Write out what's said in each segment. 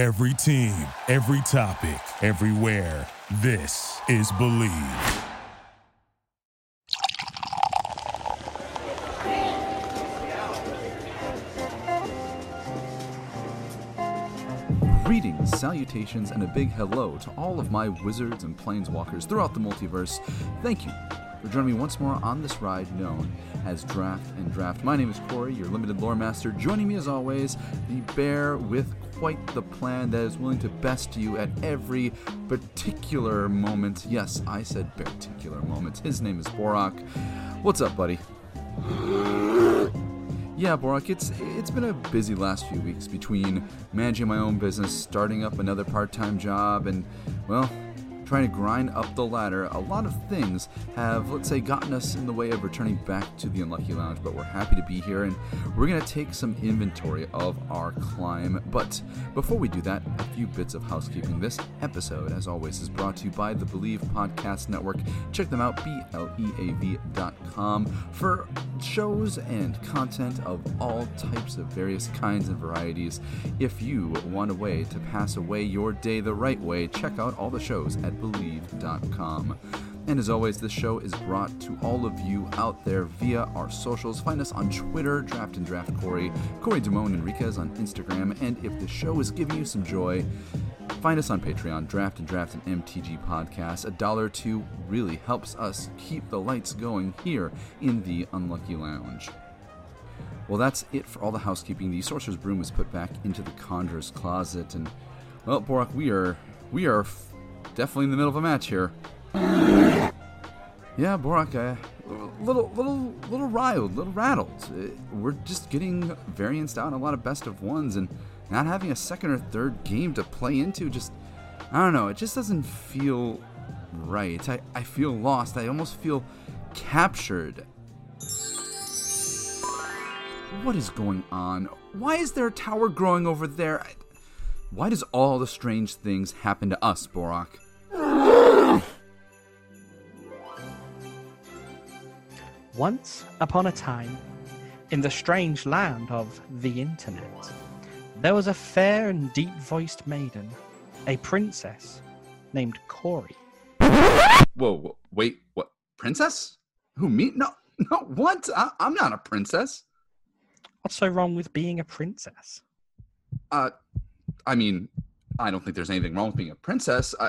Every team, every topic, everywhere. This is Bleav. Greetings, salutations, and a big hello to all of my wizards and planeswalkers throughout the multiverse. Thank you for joining me once more on this ride known as Draft and Draft. My name is Corey, your limited lore master. Joining me as always, the bear with quite the plan that is willing to best you at every particular moment. Yes, I said particular moment. His name is Borak. What's up, buddy? Yeah, Borak, it's it's been a busy last few weeks between managing my own business, starting up another part-time job, and well, trying to grind up the ladder. A lot of things have, let's say, gotten us in the way of returning back to the Unlucky Lounge, but we're happy to be here and we're going to take some inventory of our climb. But before we do that, a few bits of housekeeping. This episode, as always, is brought to you by the Bleav Podcast Network. Check them out, B-L-E-A-V.com, for shows and content of all types of various kinds and varieties. If you want a way to pass away your day the right way, check out all the shows at Bleav.com. And as always, this show is brought to all of you out there via our socials. Find us on Twitter, Draft and Draft Corey, Corey Damone Enriquez on Instagram. And if the show is giving you some joy, find us on Patreon, Draft and Draft and MTG Podcast. A dollar or two really helps us keep the lights going here in the Unlucky Lounge. Well, that's it for all the housekeeping. The Sorcerer's Broom was put back into the Conjurer's Closet, and well, Borak, we are we are definitely in the middle of a match here. Yeah, Borak, uh, little, little, little riled, little rattled. Uh, we're just getting variants down a lot of best of ones, and not having a second or third game to play into. Just, I don't know. It just doesn't feel right. I, I feel lost. I almost feel captured. What is going on? Why is there a tower growing over there? Why does all the strange things happen to us, Borak? Once upon a time, in the strange land of the internet, there was a fair and deep voiced maiden, a princess named Corey. Whoa, whoa, wait, what? Princess? Who, me? No, no, what? I, I'm not a princess. What's so wrong with being a princess? Uh, I mean, I don't think there's anything wrong with being a princess. I,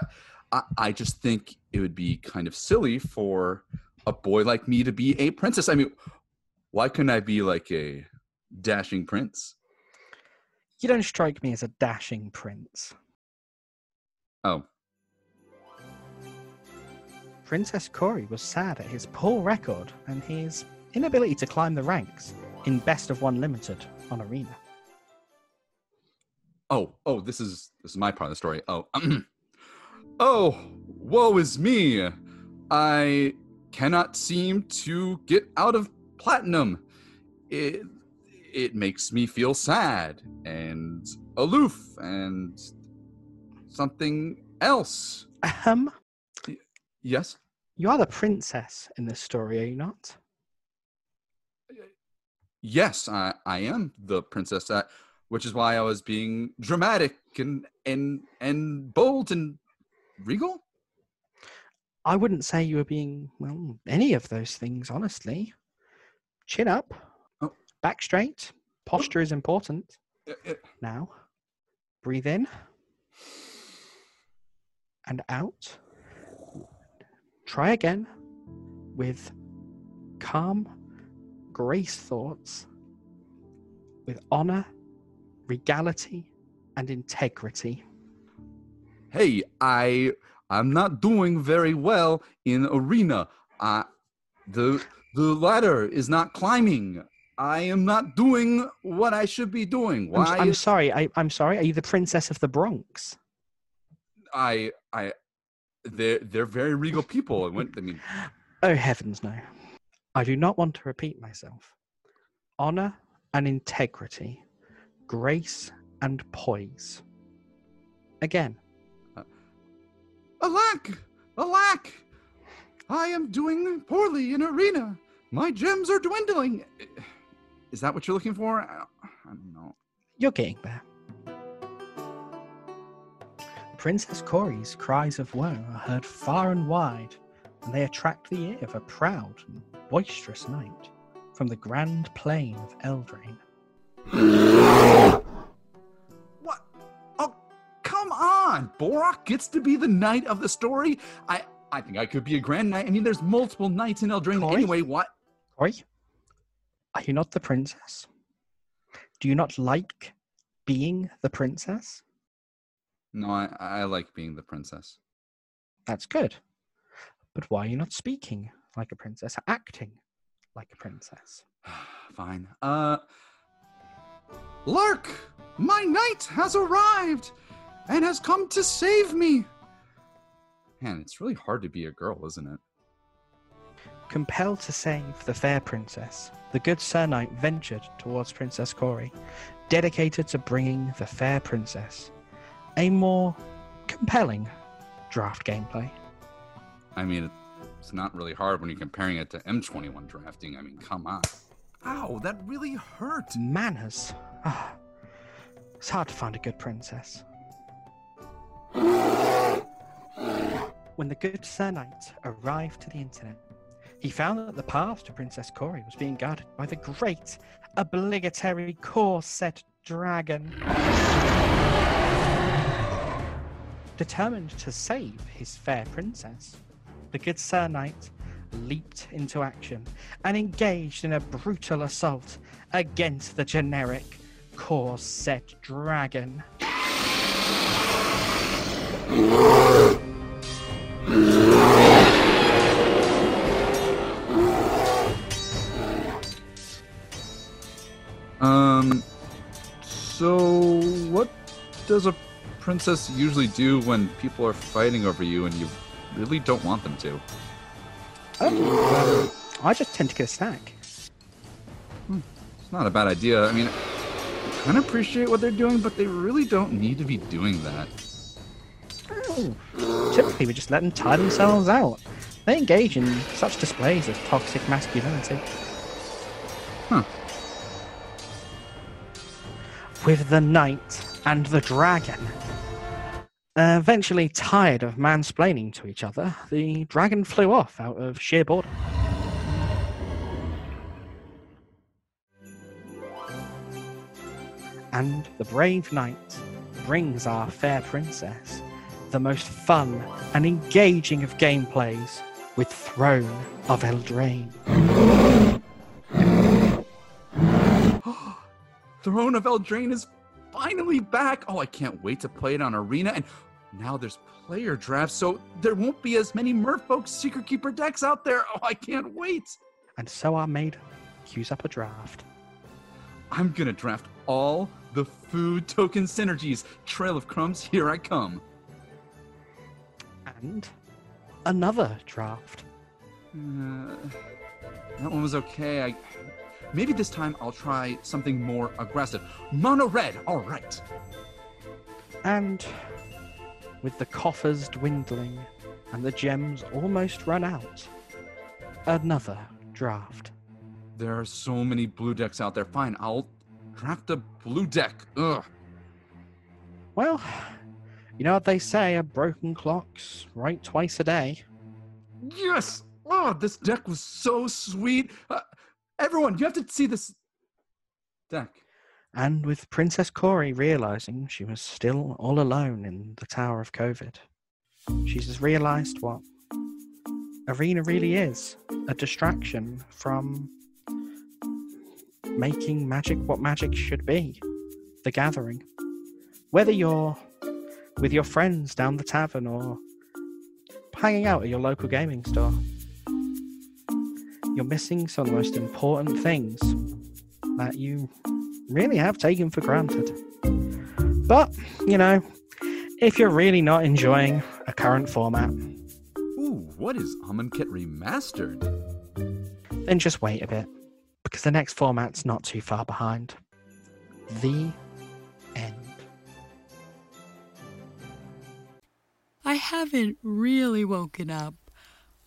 I, I just think it would be kind of silly for a boy like me to be a princess. I mean, why couldn't I be like a dashing prince? You don't strike me as a dashing prince. Oh, Princess Corey was sad at his poor record and his inability to climb the ranks in Best of One Limited on Arena. Oh, oh! This is this is my part of the story. Oh, oh, woe is me! I cannot seem to get out of platinum. It it makes me feel sad and aloof and something else. Um, Yes. you are the princess in this story, are you not? Yes, I, I am the princess, uh, which is why I was being dramatic and and and bold and regal. I wouldn't say you were being, well, any of those things, honestly. Chin up, Oh. back straight. Posture is important. Uh, uh, Now, breathe in and out. Try again with calm, grace thoughts, with honor, regality, and integrity. Hey, I I'm not doing very well in arena. I the the ladder is not climbing. I am not doing what I should be doing. I'm, Why? I'm sorry. I, I'm sorry. Are you the princess of the Bronx? I I they're they're very regal people. And when, I mean, Oh, heavens, no. I do not want to repeat myself. Honor and integrity, grace and poise. Again, uh, alack, alack! I am doing poorly in arena. My gems are dwindling. Is that what you're looking for? I don't, I don't know. you're getting there. Princess Corey's cries of woe are heard far and wide, and they attract the ear of a proud and boisterous knight from the grand plain of Eldraine. Borak gets to be the knight of the story? I I think I could be a grand knight. I mean, there's multiple knights in Eldraine Corey? anyway. What? Corey, are you not the princess? Do you not like being the princess? No, I, I like being the princess. That's good. But why are you not speaking like a princess, acting like a princess? Fine. Uh. Lurk! My knight has arrived and has come to save me! Man, it's really hard to be a girl, isn't it? Compelled to save the fair princess, the good Sir Knight ventured towards Princess Corey, dedicated to bringing the fair princess a more compelling draft gameplay. I mean, it's not really hard when you're comparing it to M21 drafting. I mean, come on. Ow, that really hurt. Manners. Ah, it's hard to find a good princess. When the good Sir Knight arrived to the internet, he found that the path to Princess Corey was being guarded by the great, obligatory corset dragon. Determined to save his fair princess, the good Sir Knight leaped into action and engaged in a brutal assault against the generic corset dragon. princess usually do when people are fighting over you and you really don't want them to? Oh, I just tend to get a snack. Hmm. It's not a bad idea. I mean, I kind of appreciate what they're doing, but they really don't need to be doing that. Oh, typically, we just let them tire themselves out. They engage in such displays of toxic masculinity. Huh. With the knight and the dragon. Uh, eventually tired of mansplaining to each other, the dragon flew off out of sheer boredom. And the brave knight brings our fair princess the most fun and engaging of gameplays with Throne of Eldraine. Throne of Eldraine is finally back. Oh, I can't wait to play it on Arena. And now there's player drafts, so there won't be as many Merfolk Secret Keeper decks out there. Oh, I can't wait. And so our maiden queues up a draft. I'm gonna draft all the food token synergies. Trail of Crumbs, here I come. And another draft. Uh, that one was okay. I maybe this time I'll try something more aggressive. Mono red. All right. And with the coffers dwindling and the gems almost run out, another draft. There are so many blue decks out there. Fine, I'll draft a blue deck. Ugh. Well, you know what they say, a broken clock's right twice a day. Yes. Oh, this deck was so sweet. Uh, everyone, you have to see this deck. And with Princess Corey realizing she was still all alone in the Tower of COVID, she's just realized what Arena really is a distraction from making magic what magic should be the gathering. Whether you're with your friends down the tavern or hanging out at your local gaming store, you're missing some of the most important things that you really have taken for granted. But, you know, if you're really not enjoying a current format, Ooh, what is Amonkhet Remastered? then just wait a bit because the next format's not too far behind. The end. I haven't really woken up.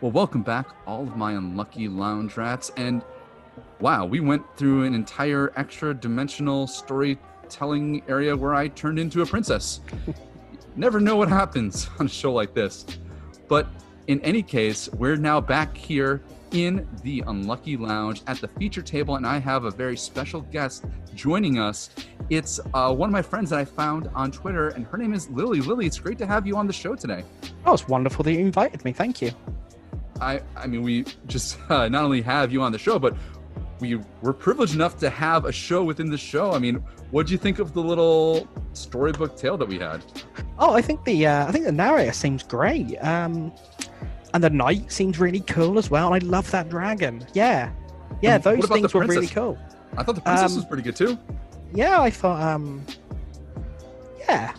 Well, welcome back, all of my unlucky lounge rats. And wow, we went through an entire extra dimensional storytelling area where I turned into a princess. Never know what happens on a show like this. But in any case, we're now back here in the Unlucky Lounge at the feature table, and I have a very special guest joining us. It's uh, one of my friends that I found on Twitter, and her name is Lily. Lily, it's great to have you on the show today. Oh, it's wonderful that you invited me. Thank you. I, I mean, we just uh, not only have you on the show, but we were privileged enough to have a show within the show. I mean, what do you think of the little storybook tale that we had? Oh, I think the uh, I think the narrator seems great. Um, and the knight seems really cool as well. And I love that dragon. Yeah, yeah, And those things were really cool. I thought the princess Um, was pretty good too. Yeah, I thought. Um, yeah,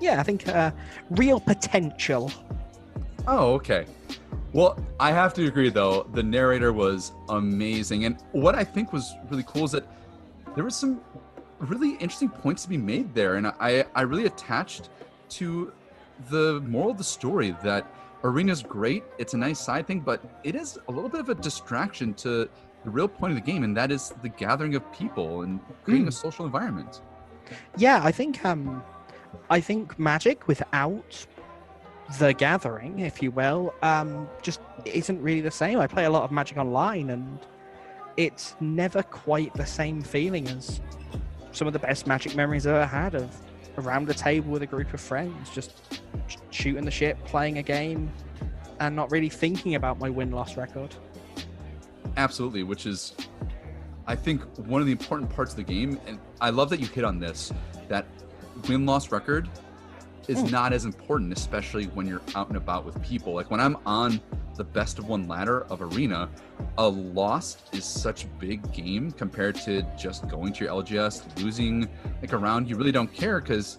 yeah, I think uh, real potential. Oh, okay. Well, I have to agree though. The narrator was amazing, and what I think was really cool is that there was some really interesting points to be made there, and I I really attached to the moral of the story that arena's great. It's a nice side thing, but it is a little bit of a distraction to the real point of the game, and that is the gathering of people and creating a social environment. Yeah, I think um, I think magic without the gathering, if you will, um, just isn't really the same. I play a lot of Magic Online, and it's never quite the same feeling as some of the best Magic memories I've ever had of around a table with a group of friends, just shooting the shit, playing a game, and not really thinking about my win loss record. Absolutely, which is, I think, one of the important parts of the game. And I love that you hit on this that win loss record is Mm. not as important, especially when you're out and about with people. Like when I'm on the best of one ladder of Arena, a loss is such a big game compared to just going to your LGS, losing like a round. You really don't care because,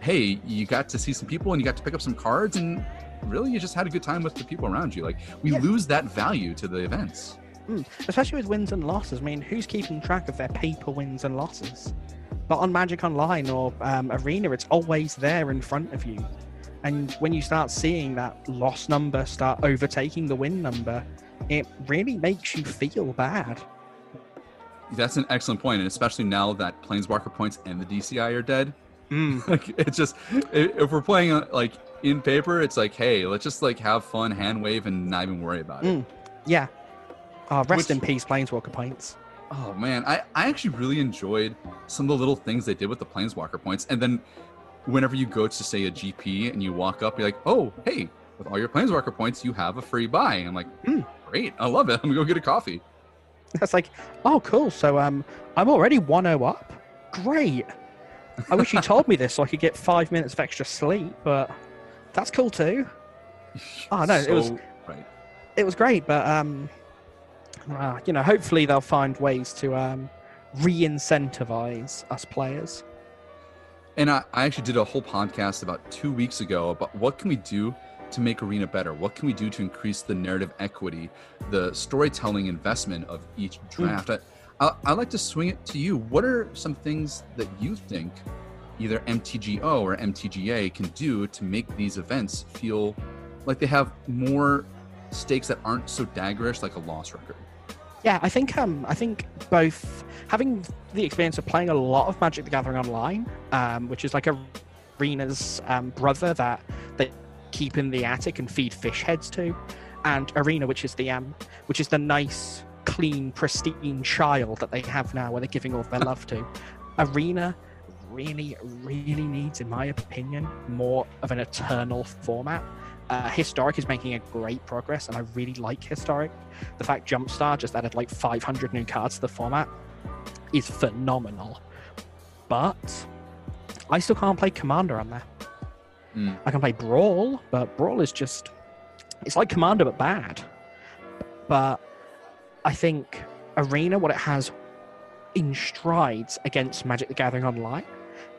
hey, you got to see some people and you got to pick up some cards and really you just had a good time with the people around you. Like we Yeah. lose that value to the events. especially with wins and losses. I mean, who's keeping track of their paper wins and losses? But on Magic Online or um, Arena, it's always there in front of you. And when you start seeing that loss number start overtaking the win number, it really makes you feel bad. That's an excellent point, and especially now that Planeswalker points and the DCI are dead. Mm. Like it's just if we're playing uh, like in paper, it's like, hey, let's just like have fun, hand wave, and not even worry about it. Mm. Yeah. Oh, rest Which- in peace, Planeswalker points. Oh man, I I actually really enjoyed some of the little things they did with the Planeswalker points, and then whenever you go to say a GP and you walk up, you're like, oh hey, with all your Planeswalker points, you have a free buy. I'm like, Mm. great, I love it. I'm gonna go get a coffee. That's like, oh, cool. So um, I'm already 1 0 up. Great. I wish you told me this so I could get five minutes of extra sleep, but that's cool too. Oh, no, it was- So- right. it was great, but um, uh, you know, hopefully they'll find ways to um, re-incentivize us players. And I, I actually did a whole podcast about two weeks ago about what can we do to make Arena better? What can we do to increase the narrative equity, the storytelling investment of each draft? I, I, I like to swing it to you. What are some things that you think either MTGO or MTGA can do to make these events feel like they have more stakes that aren't so daggerish like a loss record? Yeah, I think um, I think both having the experience of playing a lot of Magic: The Gathering online, um, which is like Arena's um, brother that they keep in the attic and feed fish heads to, and Arena, which is the um, which is the nice, clean, pristine child that they have now, where they're giving all their love to. Arena really, really needs, in my opinion, more of an eternal format. Uh, Historic is making a great progress, and I really like Historic. The fact Jumpstart just added like 500 new cards to the format is phenomenal. But I still can't play Commander on there. Mm. I can play Brawl, but Brawl is just. It's like Commander, but bad. But I think Arena, what it has in strides against Magic the Gathering Online,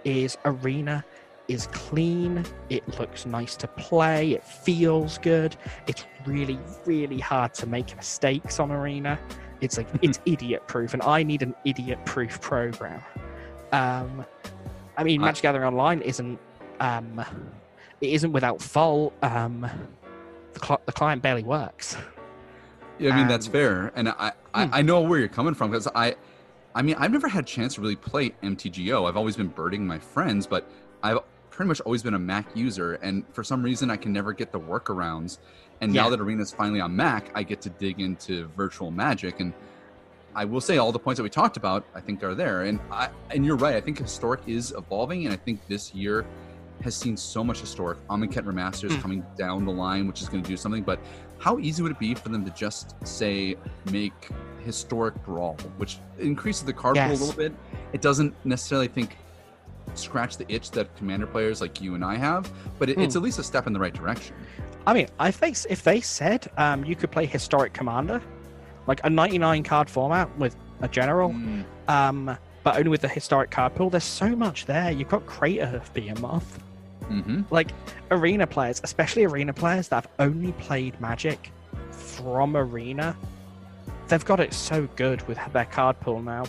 is Arena is clean, it looks nice to play, it feels good. It's really, really hard to make mistakes on Arena. It's like it's idiot proof, and I need an idiot proof program. Um, I mean, Magic Gathering Online isn't um, it isn't without fault. Um, the, cl- the client barely works. Yeah, I mean that's Um, fair, and I, I hmm. I know where you're coming from because I, I mean I've never had a chance to really play MTGO. I've always been birding my friends, but I've pretty much always been a Mac user, and for some reason I can never get the workarounds. And now Yeah. that Arena's finally on Mac, I get to dig into virtual Magic, and I will say all the points that we talked about I think are there. And I and you're right. I think historic is evolving, and I think this year has seen so much historic. Amonkhet remasters Mm. coming down the line, which is going to do something. But how easy would it be for them to just say make historic brawl, which increases the card pool a little bit? It doesn't necessarily think scratch the itch that commander players like you and I have, but it, it's Hmm. at least a step in the right direction. I mean, if they if they said um, you could play historic commander, like a 99 card format with a general, Mm, um, but only with the historic card pool, there's so much there. You've got Craterhoof Behemoth, mhm. like arena players, especially arena players that have only played Magic from Arena. They've got it so good with their card pool now.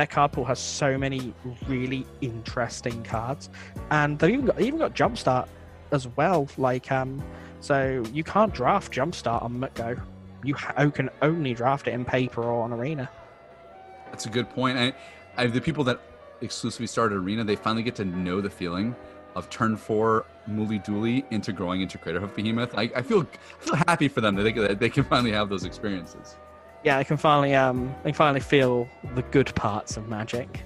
Their card pool has so many really interesting cards, and they've even got they even got Jumpstart as well. Like um, so you can't draft Jumpstart on Mutgo. You can only draft it in paper or on Arena. That's a good point. I, I the people that exclusively started Arena, they finally get to know the feeling of turn four Mooly Dooley into growing into Craterhoof Behemoth. I, I feel I feel happy for them that they, that they can finally have those experiences. Yeah, I can finally um they finally feel the good parts of Magic.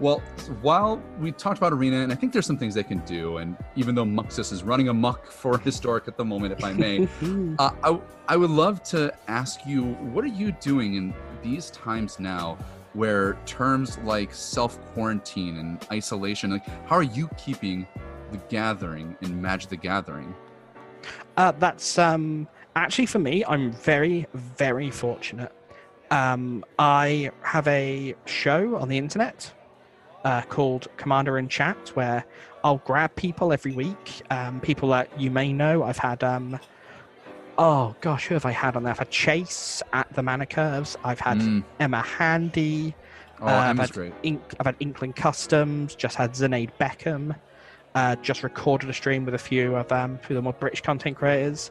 Well, while we talked about Arena, and I think there's some things they can do, and even though Muxus is running amok for Historic at the moment, if I may, uh, I, I would love to ask you, what are you doing in these times now where terms like self quarantine and isolation, like how are you keeping the gathering in Magic the Gathering? Uh, that's um, actually for me. I'm very, very fortunate. Um, I have a show on the internet uh, called Commander in Chat, where I'll grab people every week. Um, people that you may know. I've had um, oh gosh, who have I had on there? I've had Chase at the Mana Curves. I've had Mm. Emma Handy. Oh, Uh, great. Ink, I've had Inkling Customs, just had Sinead Beckham, uh, just recorded a stream with a few of um, few of the more British content creators,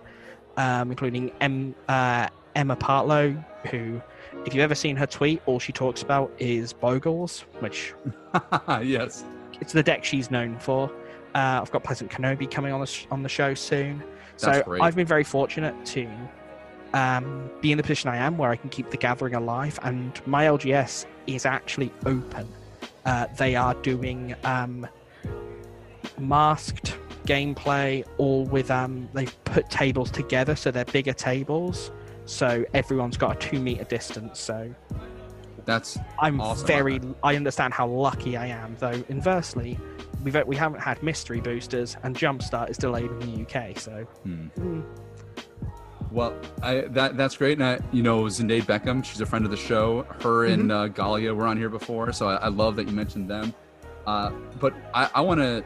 um, including M, uh, Emma Partlow, who, if you've ever seen her tweet, all she talks about is Bogles, which yes. it's the deck she's known for. Uh, I've got Pleasant Kenobi coming on the sh- on the show soon, so great. I've been very fortunate to um, be in the position I am, where I can keep the gathering alive, and my LGS is actually open. Uh, they are doing um, masked gameplay, all with um, they've put tables together, so they're bigger tables, so everyone's got a two meter distance. So That's I'm Awesome. very. I understand how lucky I am, though. Inversely, we've we haven't had mystery boosters, and Jumpstart is delayed in the UK. So hmm. mm, Well, I, that that's great. And I, you know, Zendaya Beckham, she's a friend of the show. Her and uh, Galia were on here before, so I, I love that you mentioned them. Uh, but I, I want to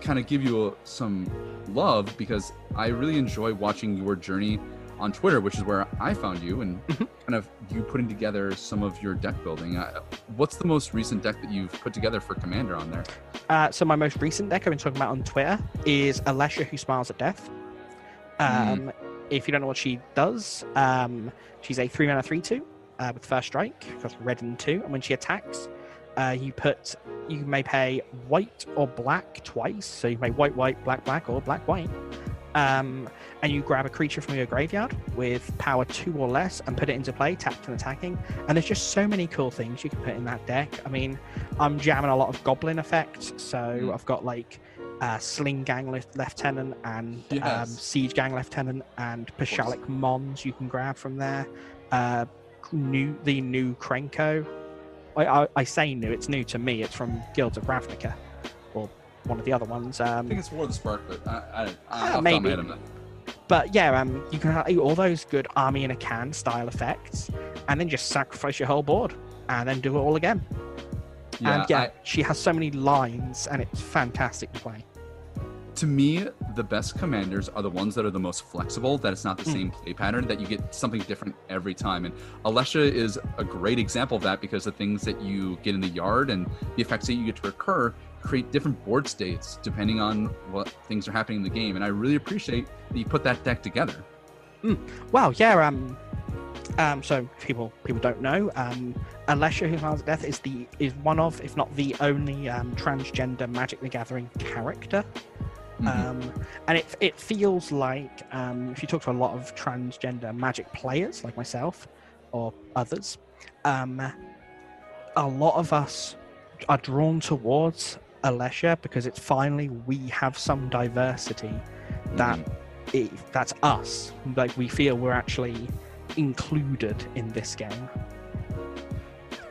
kind of give you a, some love because I really enjoy watching your journey on Twitter, which is where I found you, and kind of you putting together some of your deck building. Uh, what's the most recent deck that you've put together for Commander on there? Uh, so my most recent deck I've been talking about on Twitter is Alesha who smiles at death. Um, If you don't know what she does, um, she's a three mana three two uh, with first strike, because red and two, and when she attacks, uh, you put you may pay white or black twice. So you may white white black black or black white. Um, and you grab a creature from your graveyard with power two or less and put it into play, tapped and attacking. And there's just so many cool things you can put in that deck. I mean, I'm jamming a lot of goblin effects, so Mm. I've got like uh, Sling Gang Lief- Lieutenant and um, Siege Gang Lieutenant and Pashalik Mons you can grab from there. Uh, new the new Krenko. I, I, I say new, it's new to me. It's from Guilds of Ravnica, or one of the other ones. I Um, think it's War of the Spark, but I, I, I off the top of my maybe. But yeah, um, you can have all those good army in a can style effects, and then just sacrifice your whole board, and then do it all again. and yeah, I- she has so many lines, and it's fantastic to play. To me, the best commanders are the ones that are the most flexible, that it's not the same play pattern, that you get something different every time. And Alesha is a great example of that because the things that you get in the yard and the effects that you get to occur create different board states depending on what things are happening in the game. And I really appreciate that you put that deck together. Well, yeah. Um, um, so people people don't know, um, Alesha Who Smiles at Death is the is one of, if not the only, um, transgender Magic the Gathering character. Mhm. Um, and it it feels like um, if you talk to a lot of transgender Magic players like myself or others, um, a lot of us are drawn towards Alesha because it's finally we have some diversity that it, that's us. Like we feel we're actually included in this game.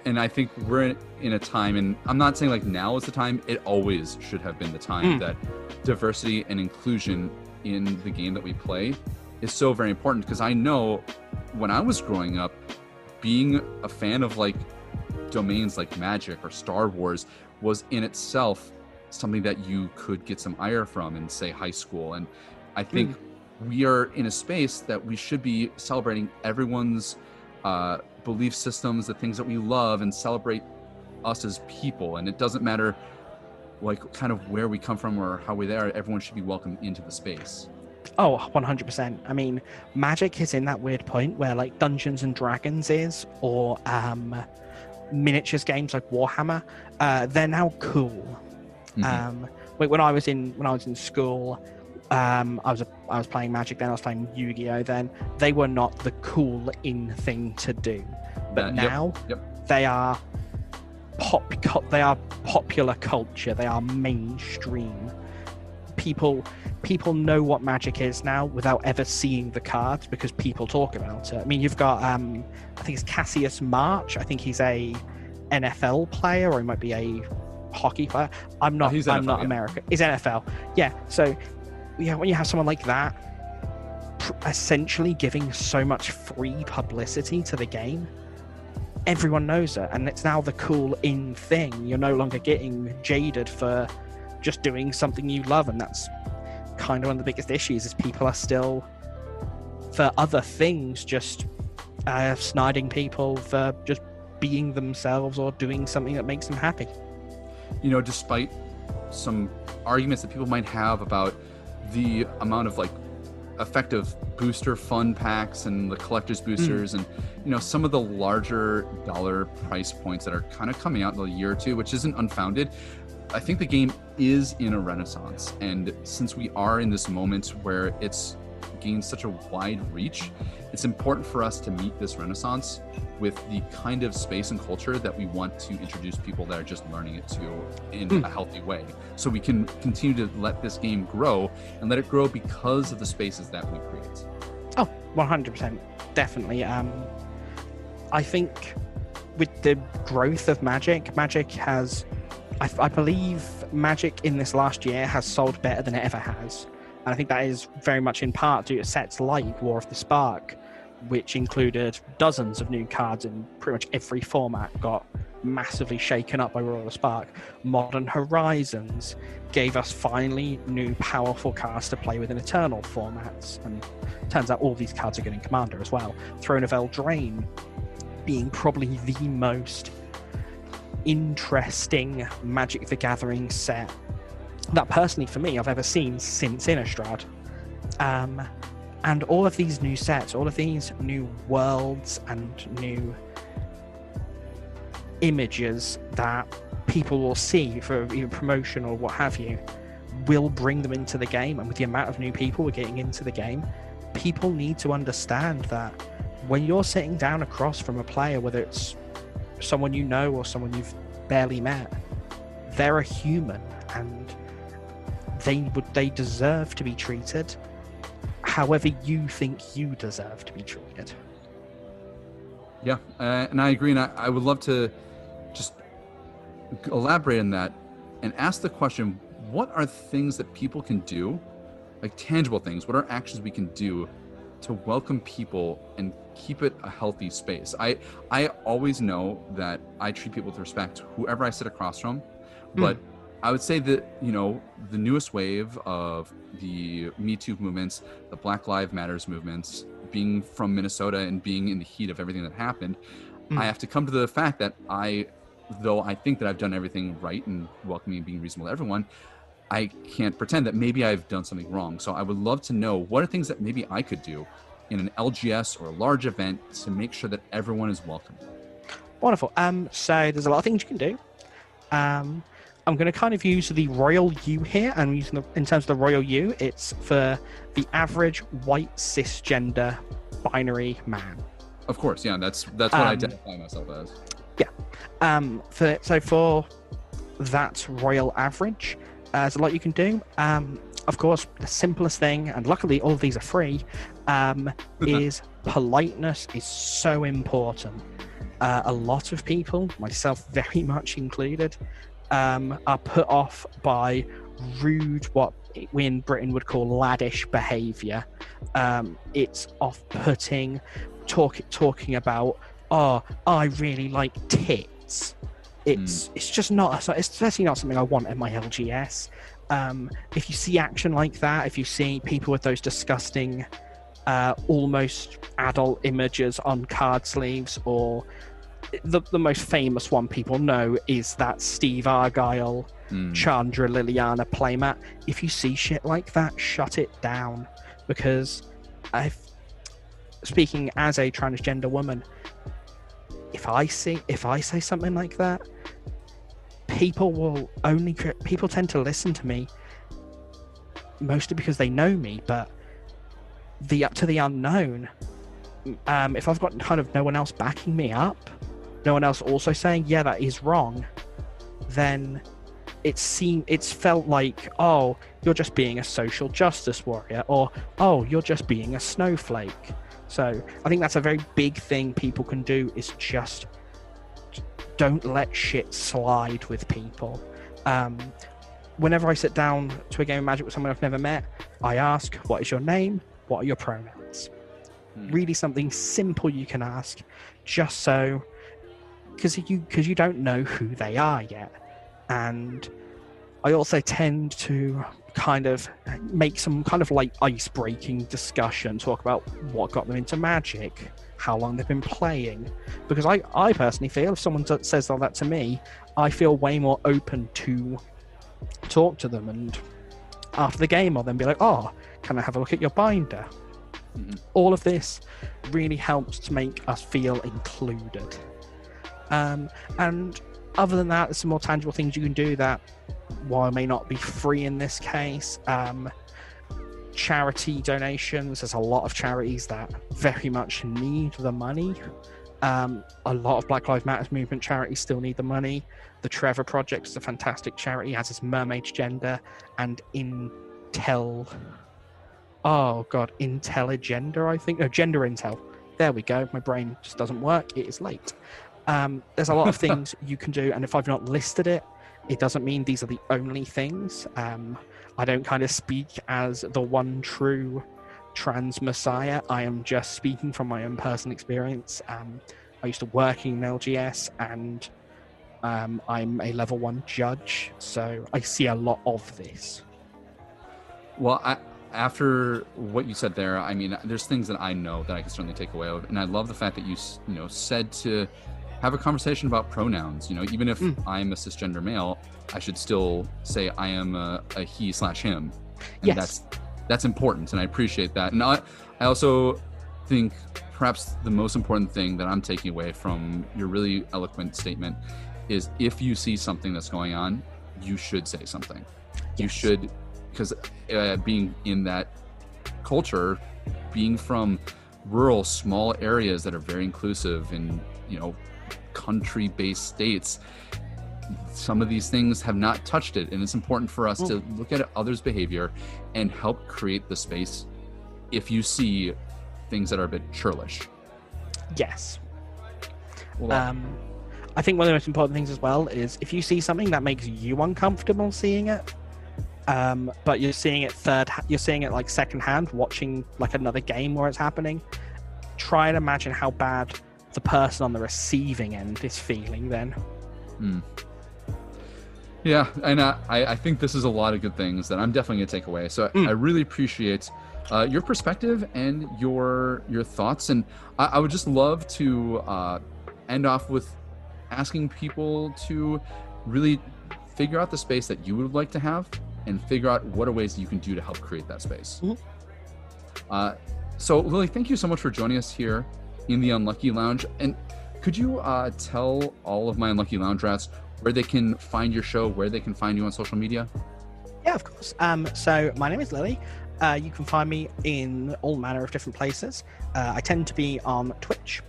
and I think we're in, in a time, and I'm not saying like now is the time. It always should have been the time Mm. that diversity and inclusion in the game that we play is so very important. Because I know when I was growing up, being a fan of like domains like Magic or Star Wars was in itself something that you could get some ire from in say high school. And I think we are in a space that we should be celebrating everyone's uh, belief systems, the things that we love, and celebrate us as people. And it doesn't matter like kind of where we come from or how we're there. Everyone should be welcome into the space. Oh, 100%. I mean, Magic is in that weird point where like Dungeons and Dragons is, or um, miniatures games like Warhammer, uh, they're now cool. Mhm. Um, wait, when I was in when I was in school, um, I was a, I was playing Magic then. I was playing Yu-Gi-Oh. Then they were not the cool in thing to do, but Uh, yep, now yep. they are pop. They are popular culture. They are mainstream. People people know what Magic is now without ever seeing the cards because people talk about it. I mean, you've got um, I think it's Cassius Marsh. I think he's a NFL player or he might be a hockey player. I'm not. Oh, he's I'm NFL, not yeah. American. He's NFL. Yeah. So, yeah, when you have someone like that, pr- essentially giving so much free publicity to the game, everyone knows it, and it's now the cool in thing. You're no longer getting jaded for just doing something you love, and that's kind of one of the biggest issues. Is people are still for other things just uh, sniding people for just being themselves or doing something that makes them happy. you know, despite some arguments that people might have about the amount of like effective booster fun packs and the collector's hmm. boosters and you know some of the larger dollar price points that are kind of coming out in a year or two which isn't unfounded. I think the game is in a renaissance and since we are in this moment where it's gained such a wide reach it's important for us to meet this renaissance with the kind of space and culture that we want to introduce people that are just learning it to in Hmm. a healthy way. So we can continue to let this game grow and let it grow because of the spaces that we create. Oh, 100%. Definitely. Um, I think with the growth of Magic, Magic has, I, I believe, Magic in this last year has sold better than it ever has. And I think that is very much in part due to sets like War of the Spark, which included dozens of new cards in pretty much every format, got massively shaken up by War of the Spark. Modern Horizons gave us finally new powerful cards to play with in Eternal formats. And turns out all these cards are good in Commander as well. Throne of Eldraine being probably the most interesting Magic the Gathering set that personally for me I've ever seen since Innistrad. Um, and all of these new sets, all of these new worlds and new images that people will see for either promotion or what have you will bring them into the game. And with the amount of new people we're getting into the game, people need to understand that when you're sitting down across from a player, whether it's someone you know or someone you've barely met, they're a human and they would they deserve to be treated however you think you deserve to be treated. Yeah, uh, and I agree. And I, I would love to just elaborate on that and ask the question what are things that people can do like tangible things? What are actions we can do to welcome people and keep it a healthy space? I I always know that I treat people with respect, whoever I sit across from, but I would say that you know the newest wave of the Me Too movements, the Black Lives Matters movements, being from Minnesota and being in the heat of everything that happened, Mm. I have to come to the fact that I, though I think that I've done everything right and welcoming and being reasonable to everyone, I can't pretend that maybe I've done something wrong. So I would love to know what are things that maybe I could do in an LGS or a large event to make sure that everyone is welcome. Wonderful. Um, so there's a lot of things you can do. Um, I'm going to kind of use the royal U here, and using the, in terms of the royal U, it's for the average white cisgender binary man. Of course, yeah, that's that's what I Um, identify myself as. Yeah. Um, for so for that royal average, uh, there's a lot you can do. Um, of course, the simplest thing, and luckily all of these are free, um, is politeness is so important. Uh, a lot of people, myself very much included, um, are put off by rude, what we in Britain would call laddish behaviour. Um, it's off-putting, talk, talking about, oh, I really like tits. It's it's just not it's especially not something I want in my LGS. Um, if you see action like that, if you see people with those disgusting, uh, almost adult images on card sleeves, or the the most famous one people know is that Steve Argyle Mm. Chandra Liliana playmat. If you see shit like that, shut it down. Because I've speaking as a transgender woman, if I see if I say something like that, people will only people tend to listen to me mostly because they know me, but the up to the unknown. Um, if I've got kind of no one else backing me up, no one else also saying, yeah, that is wrong, then it's seen it's felt like oh you're just being a social justice warrior or oh you're just being a snowflake. So i think that's a very big thing people can do is just don't let shit slide with people. Um, whenever i sit down to a game of magic with someone i've never met i ask what is your name? What are your pronouns? Hmm. really something simple you can ask just so because you because you don't know who they are yet and I also tend to kind of make some kind of like ice breaking discussion, talk about what got them into magic, how long they've been playing. Because I, I personally feel if someone t- says all that to me, I feel way more open to talk to them. And after the game, I'll then be like, oh, can I have a look at your binder? Mhm. All of this really helps to make us feel included. Um, and other than that, there's some more tangible things you can do that, while may not be free in this case, um, charity donations. There's a lot of charities that very much need the money. Um, a lot of Black Lives Matter movement charities still need the money. The Trevor Project is a fantastic charity, has its mermaid gender and Intel. Oh god, Intelligender, I think. No, Gender Intel. There we go. My brain just doesn't work. It is late. Um, there's a lot of things you can do, and if I've not listed it, it doesn't mean these are the only things. Um, I don't kind of speak as the one true trans messiah. I am just speaking from my own personal experience. Um, I used to work in LGS, and um, I'm a level one judge, so I see a lot of this. Well, I, after what you said there, I mean, there's things that I know that I can certainly take away of, and I love the fact that you, you know, said to have a conversation about pronouns. You know, even if Mm. I'm a cisgender male, I should still say I am a, a he slash him. And Yes. that's that's important, and I appreciate that. And I, I also think perhaps the most important thing that I'm taking away from your really eloquent statement is if you see something that's going on, you should say something. You should, because uh, being in that culture, being from rural, small areas that are very inclusive and you know, country-based states, some of these things have not touched it, and it's important for us to look at others' behavior and help create the space. If you see things that are a bit churlish, Yes. well, Um, I think one of the most important things as well is if you see something that makes you uncomfortable seeing it, um, but you're seeing it third. You're seeing it like second hand, watching like another game where it's happening. Try and imagine how bad the person on the receiving end is feeling then. Yeah, and I, I think this is a lot of good things that I'm definitely gonna take away. So I really appreciate uh, your perspective and your your thoughts, and I, I would just love to uh, end off with asking people to really figure out the space that you would like to have, and figure out what are ways that you can do to help create that space. Mhm. Uh, so Lily, thank you so much for joining us here in the Unlucky Lounge, and could you uh, tell all of my Unlucky Lounge rats where they can find your show, where they can find you on social media? Yeah, of course. Um, so my name is Lily. Uh, you can find me in all manner of different places. Uh, I tend to be on Twitch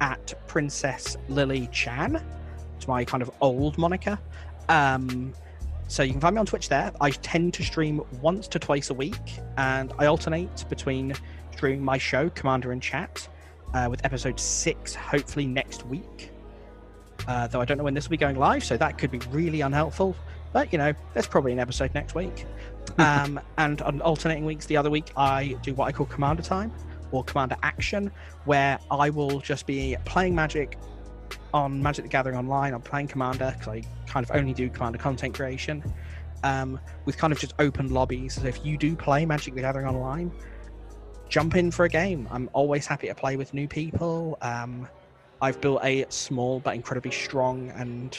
at Princess Lily Chan. It's my kind of old moniker. Um, so you can find me on Twitch there. I tend to stream once to twice a week, and I alternate between streaming my show, Commander in Chat, uh, with episode six hopefully next week. Uh, though I don't know when this will be going live, so that could be really unhelpful. But you know, there's probably an episode next week. Um, and on alternating weeks, the other week I do what I call Commander Time or Commander Action, where I will just be playing Magic on Magic the Gathering Online. I'm playing Commander because I kind of only do Commander content creation um, with kind of just open lobbies. So if you do play Magic the Gathering Online, jump in for a game. I'm always happy to play with new people. Um, I've built a small but incredibly strong and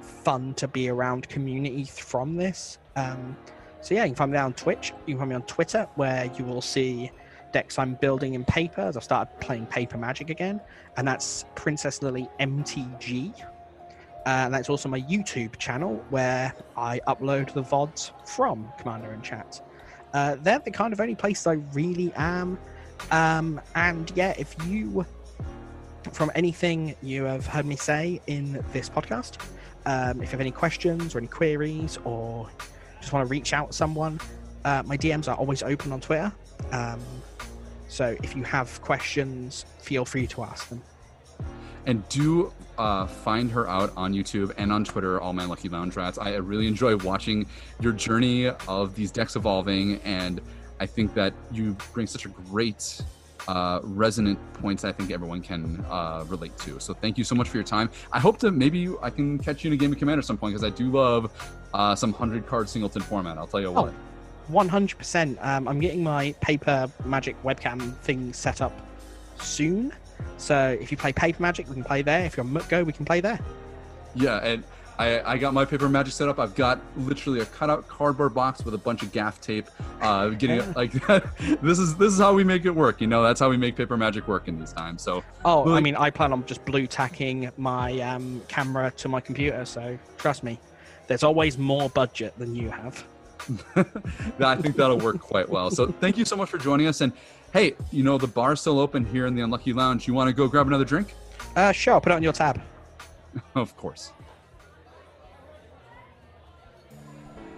fun to be around community from this. Um, so yeah, you can find me on Twitch. You can find me on Twitter, where you will see decks I'm building in paper as I've started playing paper magic again, and that's Princess Lily MTG. Uh, and that's also my YouTube channel where I upload the VODs from Commander and Chat. Uh, they're the kind of only place I really am. Um, and yeah, if you, from anything you have heard me say in this podcast, um, if you have any questions or any queries or just want to reach out to someone, uh, my DMs are always open on Twitter. Um, so if you have questions, feel free to ask them. and do uh, find her out on YouTube and on Twitter, all my lucky lounge rats. I really enjoy watching your journey of these decks evolving, and I think that you bring such a great uh, resonant points I think everyone can uh, relate to. So thank you so much for your time. I hope to maybe I can catch you in a game of Commander at some point because I do love uh, some hundred card singleton format. I'll tell you what. Oh, 100%. Um, I'm getting my paper magic webcam thing set up soon. So if you play paper magic, we can play there. If you're on Go, we can play there. Yeah, and I, I got my paper magic set up. I've got literally a cutout cardboard box with a bunch of gaff tape. Uh, getting like this is this is how we make it work. You know, that's how we make paper magic work in these times. So Oh, I mean, I plan on just blue tacking my um, camera to my computer. So trust me, there's always more budget than you have. I think that'll work quite well. So thank you so much for joining us. And hey, you know the bar's still open here in the Unlucky Lounge. You want to go grab another drink? Uh, sure, I'll put it on your tab. Of course.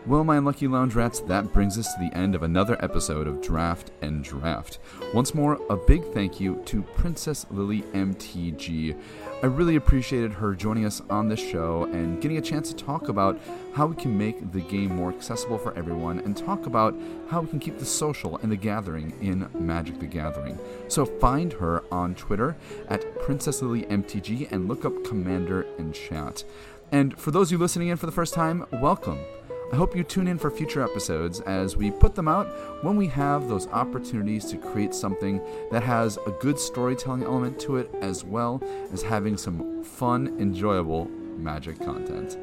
Well, my unlucky lounge rats, that brings us to the end of another episode of Draft and Draft. Once more, a big thank you to Princess Lily MTG. I really appreciated her joining us on this show and getting a chance to talk about how we can make the game more accessible for everyone and talk about how we can keep the social and the gathering in Magic the Gathering. So find her on Twitter at Princess Lily MTG and look up Commander in chat. And for those of you listening in for the first time, welcome. I hope you tune in for future episodes as we put them out when we have those opportunities to create something that has a good storytelling element to it as well as having some fun, enjoyable magic content.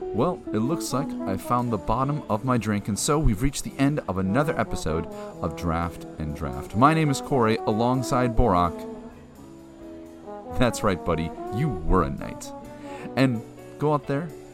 Well, it looks like I found the bottom of my drink, and so we've reached the end of another episode of Draft and Draft. My name is Corey, alongside Borak. That's right, buddy, you were a knight. And go out there